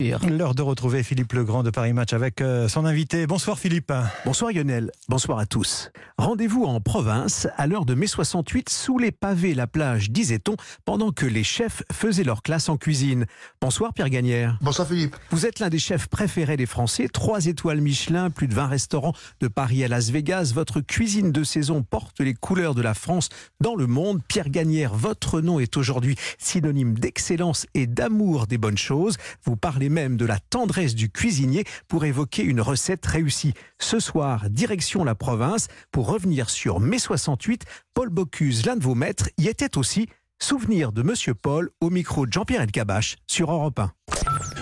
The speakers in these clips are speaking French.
L'heure de retrouver Philippe Legrand de Paris Match avec euh, son invité. Bonsoir Philippe. Bonsoir Lionel, bonsoir à tous. Rendez-vous en province à l'heure de mai 68 sous les pavés la plage, disait-on, pendant que les chefs faisaient leur classe en cuisine. Bonsoir Pierre Gagnère. Bonsoir Philippe. Vous êtes l'un des chefs préférés des Français, trois étoiles Michelin, plus de 20 restaurants de Paris à Las Vegas. Votre cuisine de saison porte les couleurs de la France dans le monde. Pierre Gagnère, votre nom est aujourd'hui synonyme d'excellence et d'amour des bonnes choses. Vous parlez même de la tendresse du cuisinier pour évoquer une recette réussie. Ce soir, direction la province pour revenir sur mai 68. Paul Bocuse, l'un de vos maîtres, y était aussi. Souvenir de Monsieur Paul au micro de Jean-Pierre Elkabach sur Europe 1.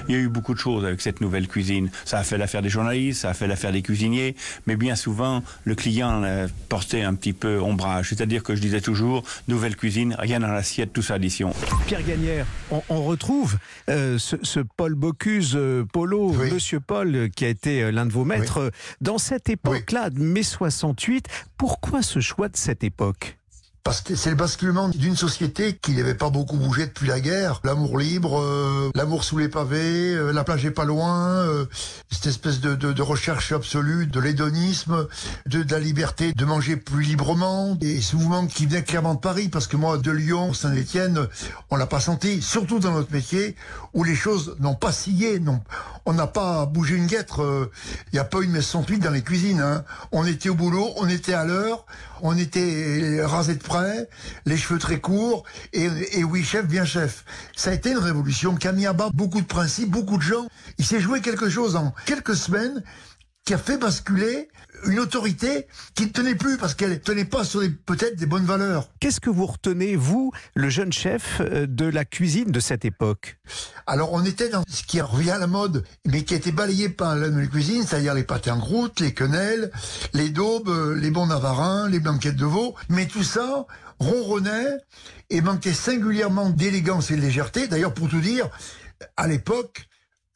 Il y a eu beaucoup de choses avec cette nouvelle cuisine. Ça a fait l'affaire des journalistes, ça a fait l'affaire des cuisiniers, mais bien souvent, le client portait un petit peu ombrage. C'est-à-dire que je disais toujours, nouvelle cuisine, rien dans l'assiette, tout addition. Pierre Gagnère, on, retrouve euh, ce, Paul Bocuse, euh, Polo, Monsieur Paul, euh, qui a été l'un de vos maîtres. Dans cette époque-là, de mai 68, pourquoi ce choix de cette époque? Parce que c'est le basculement d'une société qui n'avait pas beaucoup bougé depuis la guerre. L'amour libre, euh, l'amour sous les pavés, euh, la plage est pas loin, euh, cette espèce de, recherche absolue de l'hédonisme, de, la liberté de manger plus librement. Et ce mouvement qui venait clairement de Paris, parce que moi, de Lyon, Saint-Étienne, on l'a pas senti, surtout dans notre métier, où les choses n'ont pas scié, non. On n'a pas bougé une guêtre. Il n'y a pas une messe sans dans les cuisines. Hein. On était au boulot, on était à l'heure, on était rasé de près, les cheveux très courts, et, oui, chef, bien chef. Ça a été une révolution qui a mis à bas beaucoup de principes, beaucoup de gens. Il s'est joué quelque chose en quelques semaines qui a fait basculer une autorité qui ne tenait plus parce qu'elle ne tenait pas sur peut-être des bonnes valeurs. Qu'est-ce que vous retenez, vous, le jeune chef, euh, de la cuisine de cette époque? Alors, on était dans ce qui revient à la mode, mais qui a été balayé par la nouvelle cuisine, c'est-à-dire les pâtés en croûte, les quenelles, les daubes, euh, les bons navarins, les blanquettes de veau. Mais tout ça ronronnait et manquait singulièrement d'élégance et de légèreté. D'ailleurs, pour tout dire, à l'époque,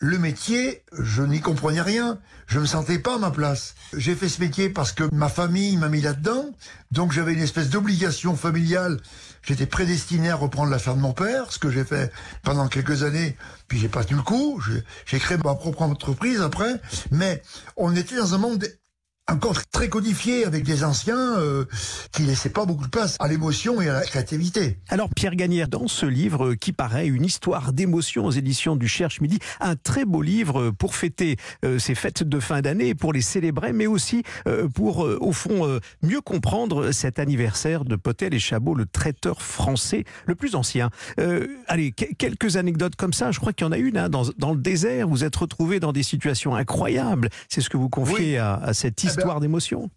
le métier, je n'y comprenais rien. Je me sentais pas à ma place. J'ai fait ce métier parce que ma famille m'a mis là-dedans. Donc j'avais une espèce d'obligation familiale. J'étais prédestiné à reprendre la ferme de mon père, ce que j'ai fait pendant quelques années. Puis j'ai pas tenu le coup. J'ai créé ma propre entreprise après. Mais on était dans un monde encore très codifié avec des anciens euh, qui laissaient pas beaucoup de place à l'émotion et à la créativité. Alors Pierre Gagnère, dans ce livre qui paraît une histoire d'émotion aux éditions du Cherche Midi, un très beau livre pour fêter euh, ces fêtes de fin d'année, pour les célébrer, mais aussi euh, pour, au fond, mieux comprendre cet anniversaire de Potel et Chabot, le traiteur français le plus ancien. allez, quelques anecdotes comme ça, je crois qu'il y en a une, hein, dans, dans, le désert, vous êtes retrouvé dans des situations incroyables, c'est ce que vous confiez à, à cette histoire histoire d'émotion.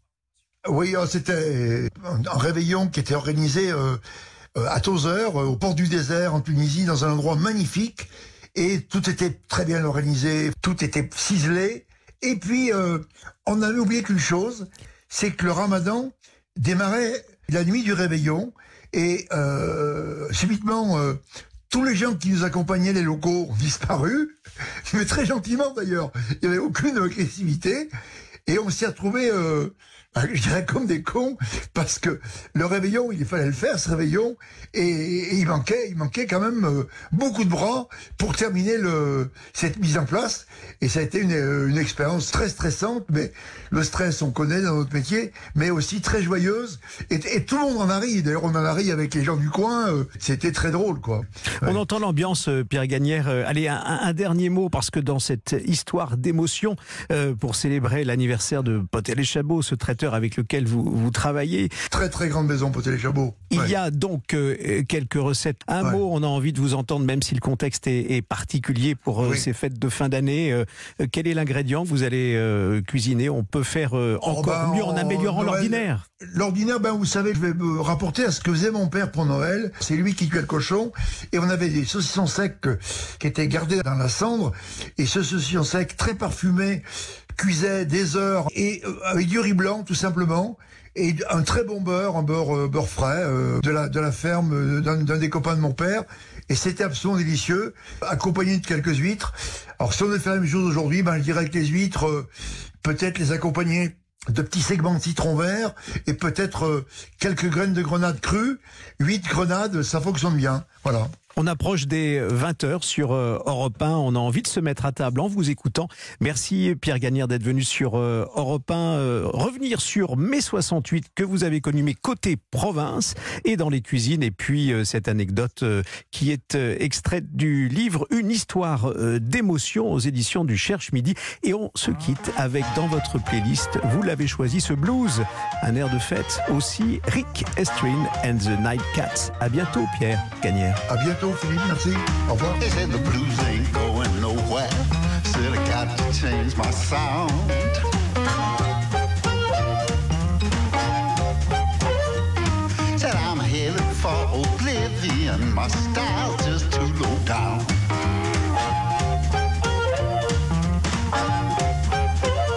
Oui, oh, c'était un réveillon qui était organisé euh, euh, à Tozeur, euh, au port du désert, en Tunisie, dans un endroit magnifique. Et tout était très bien organisé, tout était ciselé. Et puis, on avait oublié qu'une chose, c'est que le ramadan démarrait la nuit du réveillon. Et subitement, tous les gens qui nous accompagnaient, les locaux, ont disparu. Mais très gentiment d'ailleurs. Il n'y avait aucune agressivité. Et on s'est retrouvé, je dirais comme des cons, parce que le réveillon, il fallait le faire, ce réveillon, et, il manquait, il manquait quand même euh, beaucoup de bras pour terminer le, cette mise en place. Et ça a été une, euh, une expérience très stressante, mais le stress, on connaît dans notre métier, mais aussi très joyeuse. Et, et tout le monde en a ri. D'ailleurs, on en a ri avec les gens du coin. Euh, C'était très drôle, quoi. On entend l'ambiance, Pierre Gagnère. Allez, un, un, dernier mot, parce que dans cette histoire d'émotion, pour célébrer l'anniversaire de Potel et Chabot, ce traiteur avec lequel vous, vous travaillez. Très très grande maison Potel et Chabot. Il y a donc euh, quelques recettes. Un mot, on a envie de vous entendre, même si le contexte est, particulier pour euh, ces fêtes de fin d'année. Euh, quel est l'ingrédient que vous allez cuisiner? On peut faire oh, encore bah, mieux en améliorant l'ordinaire. L'ordinaire, ben vous savez, je vais me rapporter à ce que faisait mon père pour Noël. C'est lui qui cuit le cochon. Et on avait des saucissons secs qui étaient gardés dans la cendre. Et ce saucisson sec très parfumé cuisait des heures et euh, avec du riz blanc tout simplement et un très bon beurre, un beurre euh, beurre frais euh, de la de la ferme d'un des copains de mon père et c'était absolument délicieux accompagné de quelques huîtres. Alors si on devait faire la même chose aujourd'hui, ben je dirais que les huîtres peut-être les accompagner de petits segments de citron vert et peut-être quelques graines de grenade crues. Huit grenades, ça fonctionne bien. Voilà. On approche des 20h sur euh, Europe 1. On a envie de se mettre à table en vous écoutant. Merci Pierre Gagnère d'être venu sur euh, Europe 1. Euh, revenir sur mai 68 que vous avez connu, mais côté province et dans les cuisines. Et puis cette anecdote qui est extraite du livre Une histoire d'émotion aux éditions du Cherche Midi. Et on se quitte avec dans votre playlist, vous l'avez choisi, ce blues. Un air de fête aussi, Rick Estrin and the Night Cats. À bientôt Pierre Gagnère. À bientôt. Philippe, merci. Au revoir. They said the blues ain't going nowhere. Said I got to change my sound. Said I'm headed for oblivion. My style